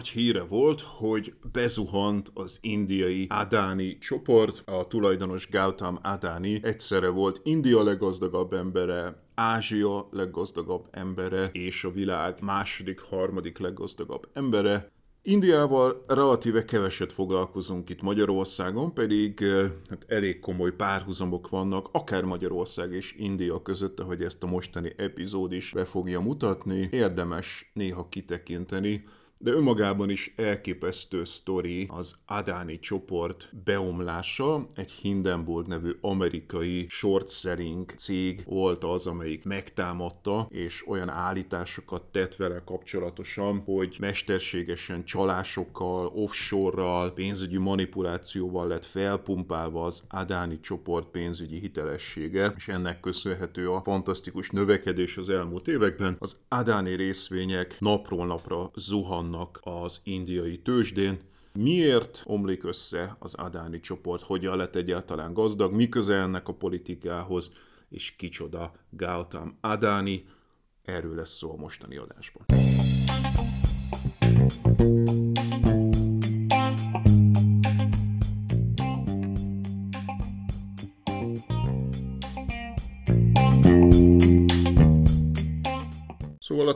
Nagy híre volt, hogy bezuhant az indiai Adani csoport, a tulajdonos Gautam Adani egyszerre volt India leggazdagabb embere, Ázsia leggazdagabb embere és a világ második, harmadik leggazdagabb embere. Indiával relatíve keveset foglalkozunk itt Magyarországon, pedig hát elég komoly párhuzamok vannak, akár Magyarország és India között, ahogy ezt a mostani epizód is be fogja mutatni. Érdemes néha kitekinteni, de önmagában is elképesztő sztori az Adani csoport beomlása. Egy Hindenburg nevű amerikai short selling cég volt az, amelyik megtámadta, és olyan állításokat tett vele kapcsolatosan, hogy mesterségesen csalásokkal, offshore-ral, pénzügyi manipulációval lett felpumpálva az Adani csoport pénzügyi hitelessége, és ennek köszönhető a fantasztikus növekedés az elmúlt években. Az Adani részvények napról napra zuhan vannak az indiai tőzsdén. Miért omlik össze az Adáni csoport, hogyan lett egyáltalán gazdag, mi köze ennek a politikához, és kicsoda Gautam Adani, erről lesz szó a mostani adásban.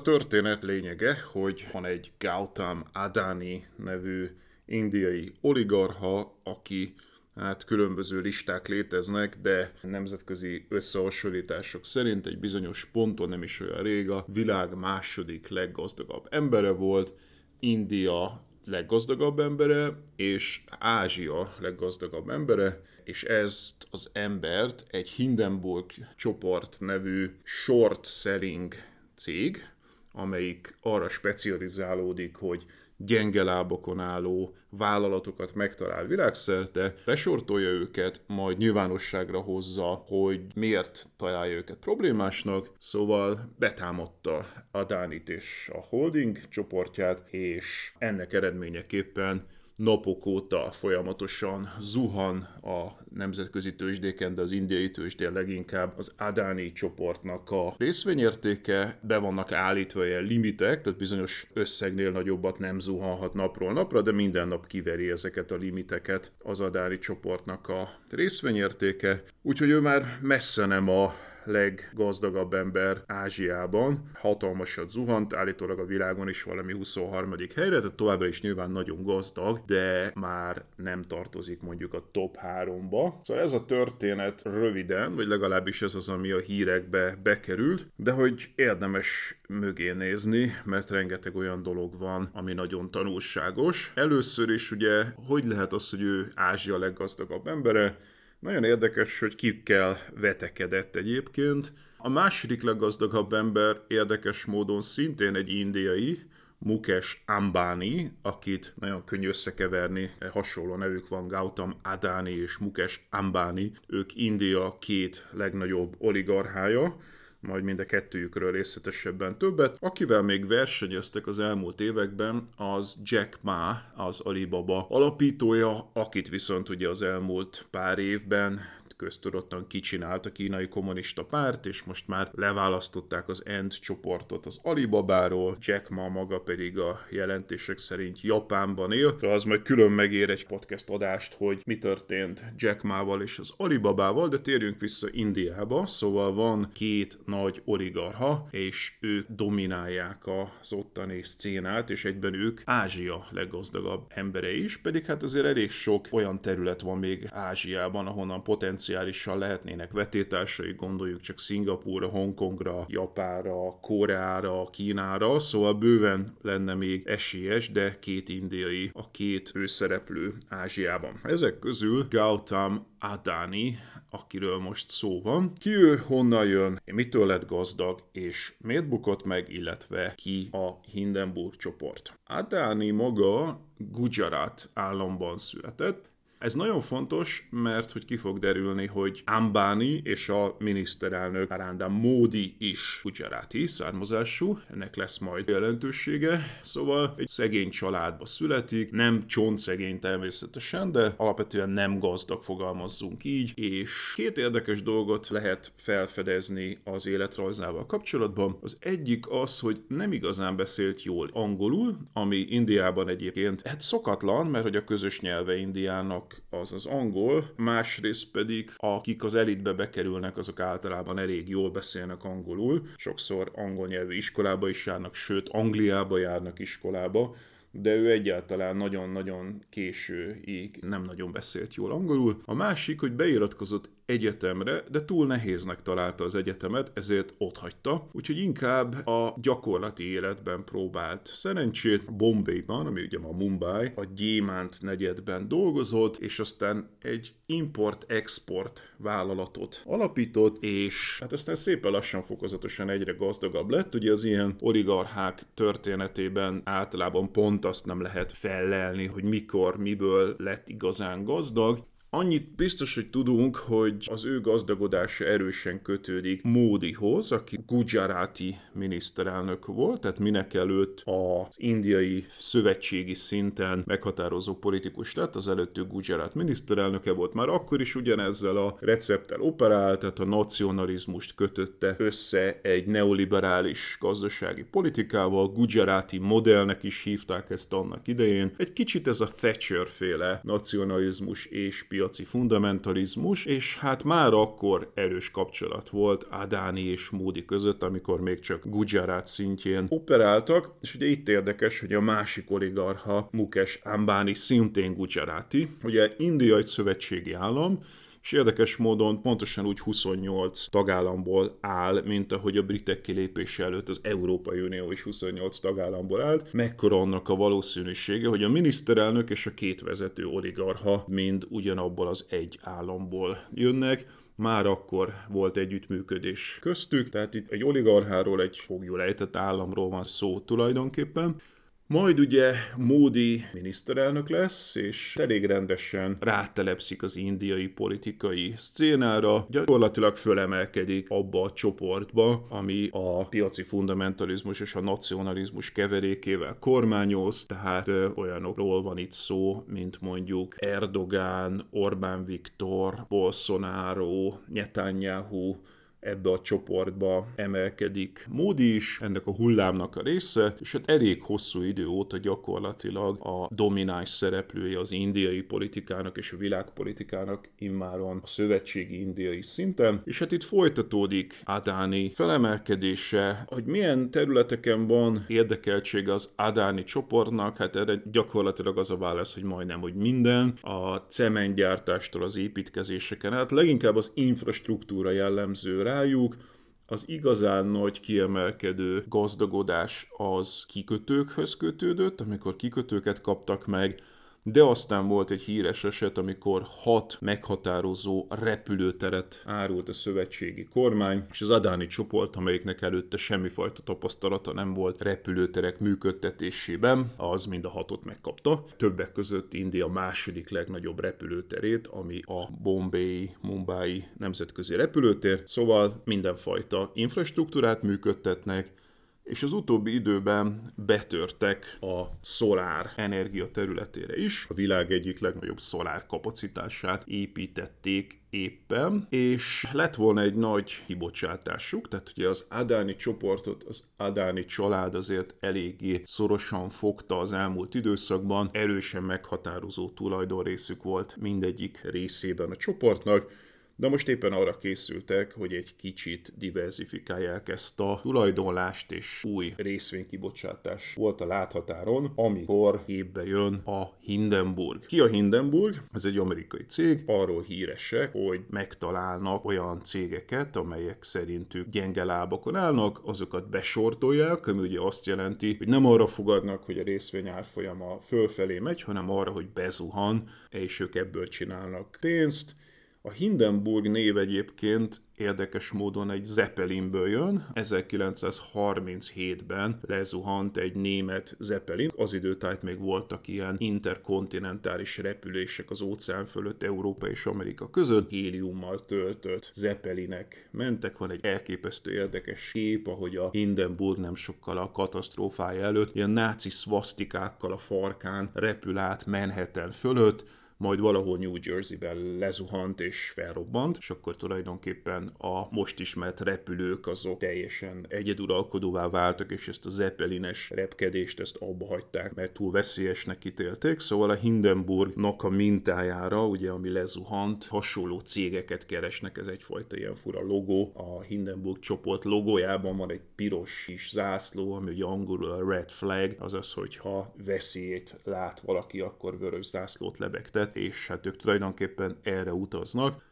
Történet lényege, hogy van egy Gautam Adani nevű indiai oligarha, aki hát különböző listák léteznek, de nemzetközi összehasonlítások szerint egy bizonyos ponton nem is olyan rég a világ második leggazdagabb embere volt, India leggazdagabb embere, és Ázsia leggazdagabb embere, és ezt az embert egy Hindenburg csoport nevű short selling cég, amelyik arra specializálódik, hogy gyenge lábokon álló vállalatokat megtalál világszerte, besortolja őket, majd nyilvánosságra hozza, hogy miért találja őket problémásnak, szóval betámadta a Dánit és a holding csoportját, és ennek eredményeképpen napok óta folyamatosan zuhan a nemzetközi tőzsdéken, de az indiai tőzsdén leginkább az Adani csoportnak a részvényértéke, be vannak állítva ilyen limitek, tehát bizonyos összegnél nagyobbat nem zuhanhat napról napra, de minden nap kiveri ezeket a limiteket az Adani csoportnak a részvényértéke, úgyhogy ő már messze nem a leggazdagabb ember Ázsiában. Hatalmasat zuhant, állítólag a világon is valami 23. helyre, tehát továbbra is nyilván nagyon gazdag, de már nem tartozik mondjuk a top 3-ba. Szóval ez a történet röviden, vagy legalábbis ez az, ami a hírekbe bekerült, de hogy érdemes mögé nézni, mert rengeteg olyan dolog van, ami nagyon tanulságos. Először is ugye, hogy lehet az, hogy ő Ázsia leggazdagabb embere, nagyon érdekes, hogy kikkel vetekedett egyébként. A második leggazdagabb ember érdekes módon szintén egy indiai, Mukesh Ambani, akit nagyon könnyű összekeverni, hasonló nevük van Gautam Adani és Mukesh Ambani, ők India két legnagyobb oligarchája, majd mind a kettőjükről részletesebben többet. Akivel még versenyeztek az elmúlt években, az Jack Ma, az Alibaba alapítója, akit viszont ugye az elmúlt pár évben köztudottan kicsinált a kínai kommunista párt, és most már leválasztották az End csoportot az Alibabáról, Jack Ma maga pedig a jelentések szerint Japánban él. Az majd külön megér egy podcast adást, hogy mi történt Jack Ma-val és az Alibabával, de térjünk vissza Indiába. Szóval van két nagy oligarha, és ők dominálják az ottani szcénát, és egyben ők Ázsia leggazdagabb embere is, pedig hát azért elég sok olyan terület van még Ázsiában, ahonnan potenciálisan lehetnének vetétársai, gondoljuk csak Szingapúra, Hongkongra, Japára, Koreára, Kínára, szóval bőven lenne még esélyes, de két indiai a két főszereplő Ázsiában. Ezek közül Gautam Adani, akiről most szó van. Ki ő, honnan jön, mitől lett gazdag, és miért bukott meg, illetve ki a Hindenburg csoport. Adani maga Gujarat államban született, ez nagyon fontos, mert hogy ki fog derülni, hogy Ambani és a miniszterelnök Narendra Modi is Gujarati származású, ennek lesz majd jelentősége. Szóval egy szegény családba születik, nem szegény természetesen, de alapvetően nem gazdag fogalmazzunk így, és két érdekes dolgot lehet felfedezni az életrajzával kapcsolatban. Az egyik az, hogy nem igazán beszélt jól angolul, ami Indiában egyébként hát szokatlan, mert hogy a közös nyelve Indiának az az angol, másrészt pedig akik az elitbe bekerülnek, azok általában elég jól beszélnek angolul, sokszor angol nyelvű iskolába is járnak, sőt Angliába járnak iskolába, de ő egyáltalán nagyon-nagyon későig nem nagyon beszélt jól angolul. A másik, hogy beiratkozott egyetemre, de túl nehéznek találta az egyetemet, ezért ott hagyta, úgyhogy inkább a gyakorlati életben próbált szerencsét. Bombayban, ami ugye a Mumbai, a Gyémánt negyedben dolgozott, és aztán egy import-export vállalatot alapított, és hát aztán szépen lassan fokozatosan egyre gazdagabb lett. Ugye az ilyen oligarchák történetében általában pont azt nem lehet fellelni, hogy mikor, miből lett igazán gazdag, Annyit biztos, hogy tudunk, hogy az ő gazdagodása erősen kötődik Módihoz, aki Gujarati miniszterelnök volt, tehát minek előtt az indiai szövetségi szinten meghatározó politikus lett, az előtt ő Gujarat miniszterelnöke volt, már akkor is ugyanezzel a recepttel operált, tehát a nacionalizmust kötötte össze egy neoliberális gazdasági politikával, Gujarati modellnek is hívták ezt annak idején. Egy kicsit ez a Thatcher féle nacionalizmus és piac piaci fundamentalizmus, és hát már akkor erős kapcsolat volt Adáni és Moody között, amikor még csak Gujarat szintjén operáltak, és ugye itt érdekes, hogy a másik oligarha Mukesh Ambani szintén Gujarati, ugye India egy szövetségi állam, és érdekes módon pontosan úgy 28 tagállamból áll, mint ahogy a britek kilépése előtt az Európai Unió is 28 tagállamból állt. Mekkora annak a valószínűsége, hogy a miniszterelnök és a két vezető oligarha mind ugyanabból az egy államból jönnek, már akkor volt együttműködés köztük, tehát itt egy oligarcháról, egy fogjul ejtett államról van szó tulajdonképpen. Majd ugye Módi miniszterelnök lesz, és elég rendesen rátelepszik az indiai politikai szcénára, gyakorlatilag fölemelkedik abba a csoportba, ami a piaci fundamentalizmus és a nacionalizmus keverékével kormányoz, tehát ö, olyanokról van itt szó, mint mondjuk Erdogán, Orbán Viktor, Bolsonaro, Netanyahu, ebbe a csoportba emelkedik. Módi is, ennek a hullámnak a része, és hát elég hosszú idő óta gyakorlatilag a domináns szereplője az indiai politikának és a világpolitikának immáron a szövetségi indiai szinten, és hát itt folytatódik Adáni felemelkedése, hogy milyen területeken van érdekeltsége az Adáni csoportnak, hát erre gyakorlatilag az a válasz, hogy majdnem, hogy minden, a cementgyártástól az építkezéseken, hát leginkább az infrastruktúra jellemző rá, rájuk. Az igazán nagy kiemelkedő gazdagodás az kikötőkhöz kötődött, amikor kikötőket kaptak meg, de aztán volt egy híres eset, amikor hat meghatározó repülőteret árult a szövetségi kormány, és az Adáni csoport, amelyiknek előtte semmifajta tapasztalata nem volt repülőterek működtetésében, az mind a hatot megkapta. Többek között India második legnagyobb repülőterét, ami a Bombay, Mumbai nemzetközi repülőtér, szóval mindenfajta infrastruktúrát működtetnek, és az utóbbi időben betörtek a szolár energia területére is. A világ egyik legnagyobb szolár kapacitását építették éppen, és lett volna egy nagy kibocsátásuk, tehát ugye az Adáni csoportot, az Adáni család azért eléggé szorosan fogta az elmúlt időszakban, erősen meghatározó tulajdonrészük volt mindegyik részében a csoportnak, de most éppen arra készültek, hogy egy kicsit diversifikálják ezt a tulajdonlást, és új részvénykibocsátás volt a láthatáron, amikor képbe jön a Hindenburg. Ki a Hindenburg? Ez egy amerikai cég, arról híresek, hogy megtalálnak olyan cégeket, amelyek szerintük gyenge lábakon állnak, azokat besortolják, ami ugye azt jelenti, hogy nem arra fogadnak, hogy a részvény árfolyama fölfelé megy, hanem arra, hogy bezuhan, és ők ebből csinálnak pénzt, a Hindenburg név egyébként érdekes módon egy Zeppelinből jön. 1937-ben lezuhant egy német Zeppelin. Az időtájt még voltak ilyen interkontinentális repülések az óceán fölött Európa és Amerika között. Héliummal töltött Zeppelinek mentek. Van egy elképesztő érdekes kép, ahogy a Hindenburg nem sokkal a katasztrófája előtt ilyen náci szvasztikákkal a farkán repül át Manhattan fölött majd valahol New Jersey-ben lezuhant és felrobbant, és akkor tulajdonképpen a most ismert repülők azok teljesen egyeduralkodóvá váltak, és ezt a zeppelines repkedést ezt abba hagyták, mert túl veszélyesnek ítélték, szóval a Hindenburgnak a mintájára, ugye ami lezuhant, hasonló cégeket keresnek, ez egyfajta ilyen fura logó. A Hindenburg csoport logójában van egy piros kis zászló, ami ugye angolul a red flag, azaz, hogyha veszélyt lát valaki, akkor vörös zászlót lebegtet, és hát ők tulajdonképpen erre utaznak.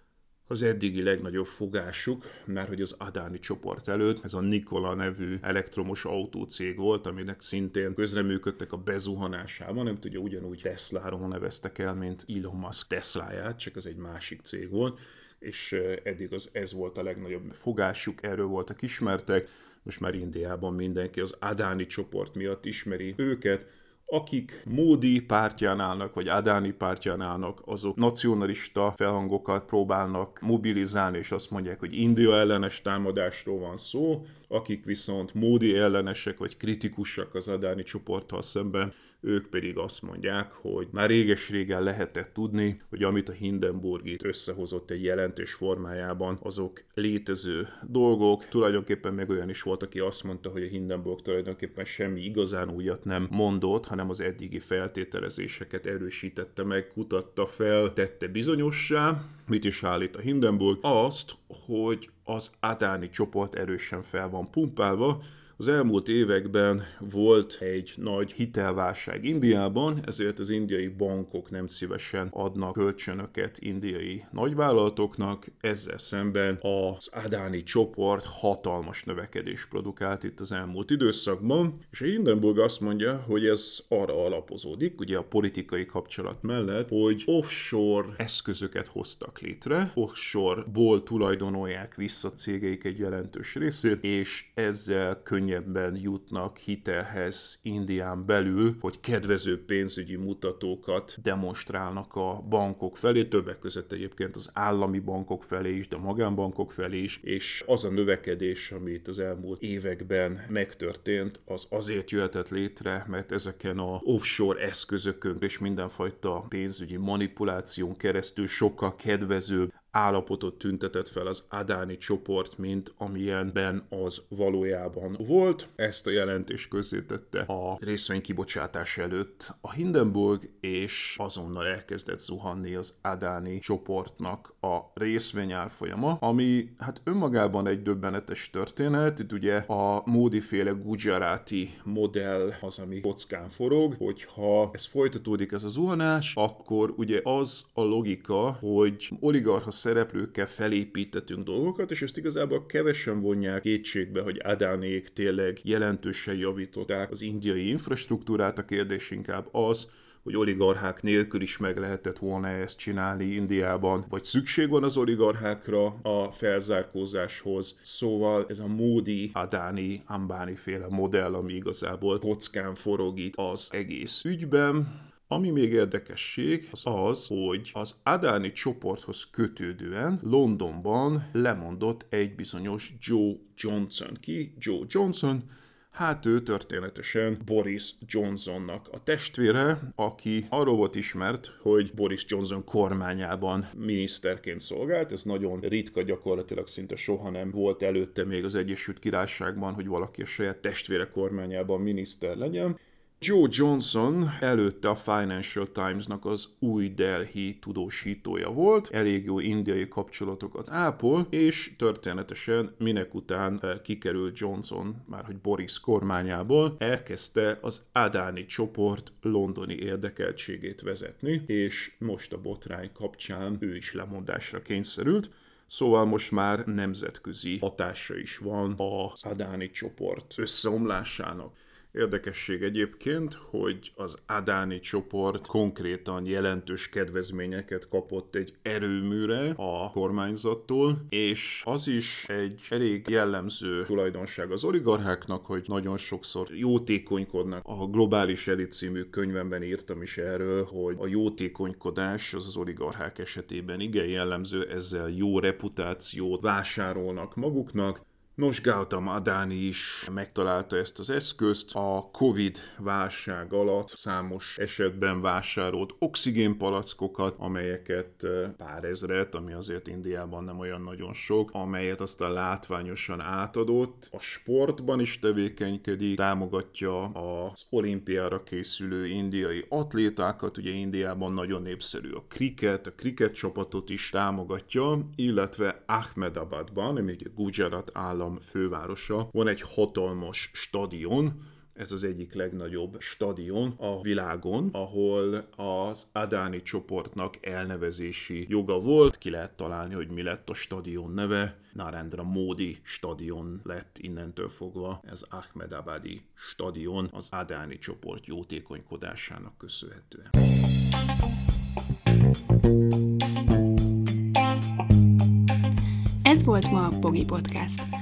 Az eddigi legnagyobb fogásuk, mert hogy az Adáni csoport előtt ez a Nikola nevű elektromos autócég volt, aminek szintén közreműködtek a bezuhanásában, nem tudja, ugyanúgy Tesla-ról neveztek el, mint Elon Musk Tesláját, csak az egy másik cég volt, és eddig az, ez volt a legnagyobb fogásuk, erről voltak ismertek, most már Indiában mindenki az Adáni csoport miatt ismeri őket, akik Módi pártján állnak, vagy Adáni pártján állnak, azok nacionalista felhangokat próbálnak mobilizálni, és azt mondják, hogy India ellenes támadásról van szó, akik viszont Módi ellenesek, vagy kritikusak az Adáni csoporttal szemben, ők pedig azt mondják, hogy már réges-régen lehetett tudni, hogy amit a Hindenburg összehozott egy jelentés formájában, azok létező dolgok. Tulajdonképpen meg olyan is volt, aki azt mondta, hogy a Hindenburg tulajdonképpen semmi igazán újat nem mondott, hanem az eddigi feltételezéseket erősítette meg, kutatta fel, tette bizonyossá. Mit is állít a Hindenburg? Azt, hogy az Adáni csoport erősen fel van pumpálva, az elmúlt években volt egy nagy hitelválság Indiában, ezért az indiai bankok nem szívesen adnak kölcsönöket indiai nagyvállalatoknak, ezzel szemben az Adáni csoport hatalmas növekedés produkált itt az elmúlt időszakban, és a Hindenburg azt mondja, hogy ez arra alapozódik, ugye a politikai kapcsolat mellett, hogy offshore eszközöket hoztak létre, offshore-ból tulajdonolják vissza cégeik egy jelentős részét, és ezzel könnyen könnyebben jutnak hitelhez Indián belül, hogy kedvező pénzügyi mutatókat demonstrálnak a bankok felé, többek között egyébként az állami bankok felé is, de magánbankok felé is, és az a növekedés, amit az elmúlt években megtörtént, az azért jöhetett létre, mert ezeken a offshore eszközökön és mindenfajta pénzügyi manipuláción keresztül sokkal kedvezőbb állapotot tüntetett fel az Adáni csoport, mint amilyenben az valójában volt. Ezt a jelentést közzétette a részvény kibocsátás előtt a Hindenburg, és azonnal elkezdett zuhanni az Adáni csoportnak a részvény árfolyama, ami hát önmagában egy döbbenetes történet. Itt ugye a módiféle Gujarati modell az, ami kockán forog, hogyha ez folytatódik ez a zuhanás, akkor ugye az a logika, hogy oligarcha szereplőkkel felépítettünk dolgokat, és ezt igazából kevesen vonják kétségbe, hogy Adánék tényleg jelentősen javították az indiai infrastruktúrát, a kérdés inkább az, hogy oligarchák nélkül is meg lehetett volna ezt csinálni Indiában, vagy szükség van az oligarchákra a felzárkózáshoz. Szóval ez a Módi, Adani, Ambani féle modell, ami igazából kockán forog itt az egész ügyben. Ami még érdekesség, az az, hogy az Adáni csoporthoz kötődően Londonban lemondott egy bizonyos Joe Johnson. Ki? Joe Johnson, Hát ő történetesen Boris Johnsonnak a testvére, aki arról volt ismert, hogy Boris Johnson kormányában miniszterként szolgált. Ez nagyon ritka, gyakorlatilag szinte soha nem volt előtte még az Egyesült Királyságban, hogy valaki a saját testvére kormányában miniszter legyen. Joe Johnson előtte a Financial Times-nak az új Delhi tudósítója volt, elég jó indiai kapcsolatokat ápol, és történetesen minek után eh, kikerült Johnson, már hogy Boris kormányából, elkezdte az Adani csoport londoni érdekeltségét vezetni, és most a botrány kapcsán ő is lemondásra kényszerült. Szóval most már nemzetközi hatása is van az Adani csoport összeomlásának. Érdekesség egyébként, hogy az Adáni csoport konkrétan jelentős kedvezményeket kapott egy erőműre a kormányzattól, és az is egy elég jellemző tulajdonság az oligarcháknak, hogy nagyon sokszor jótékonykodnak. A Globális Elit című könyvemben írtam is erről, hogy a jótékonykodás az az oligarchák esetében igen jellemző, ezzel jó reputációt vásárolnak maguknak, Nos, Gautam Adani is megtalálta ezt az eszközt. A Covid válság alatt számos esetben vásárolt oxigénpalackokat, amelyeket pár ezret, ami azért Indiában nem olyan nagyon sok, amelyet aztán látványosan átadott. A sportban is tevékenykedik, támogatja az olimpiára készülő indiai atlétákat, ugye Indiában nagyon népszerű a kriket, a kriket csapatot is támogatja, illetve Ahmedabadban, ami ugye Gujarat állam állam fővárosa, van egy hatalmas stadion, ez az egyik legnagyobb stadion a világon, ahol az Adáni csoportnak elnevezési joga volt. Ki lehet találni, hogy mi lett a stadion neve. Narendra Modi stadion lett innentől fogva. Ez Ahmedabadi stadion az Adáni csoport jótékonykodásának köszönhetően. Ez volt ma a Pogi Podcast.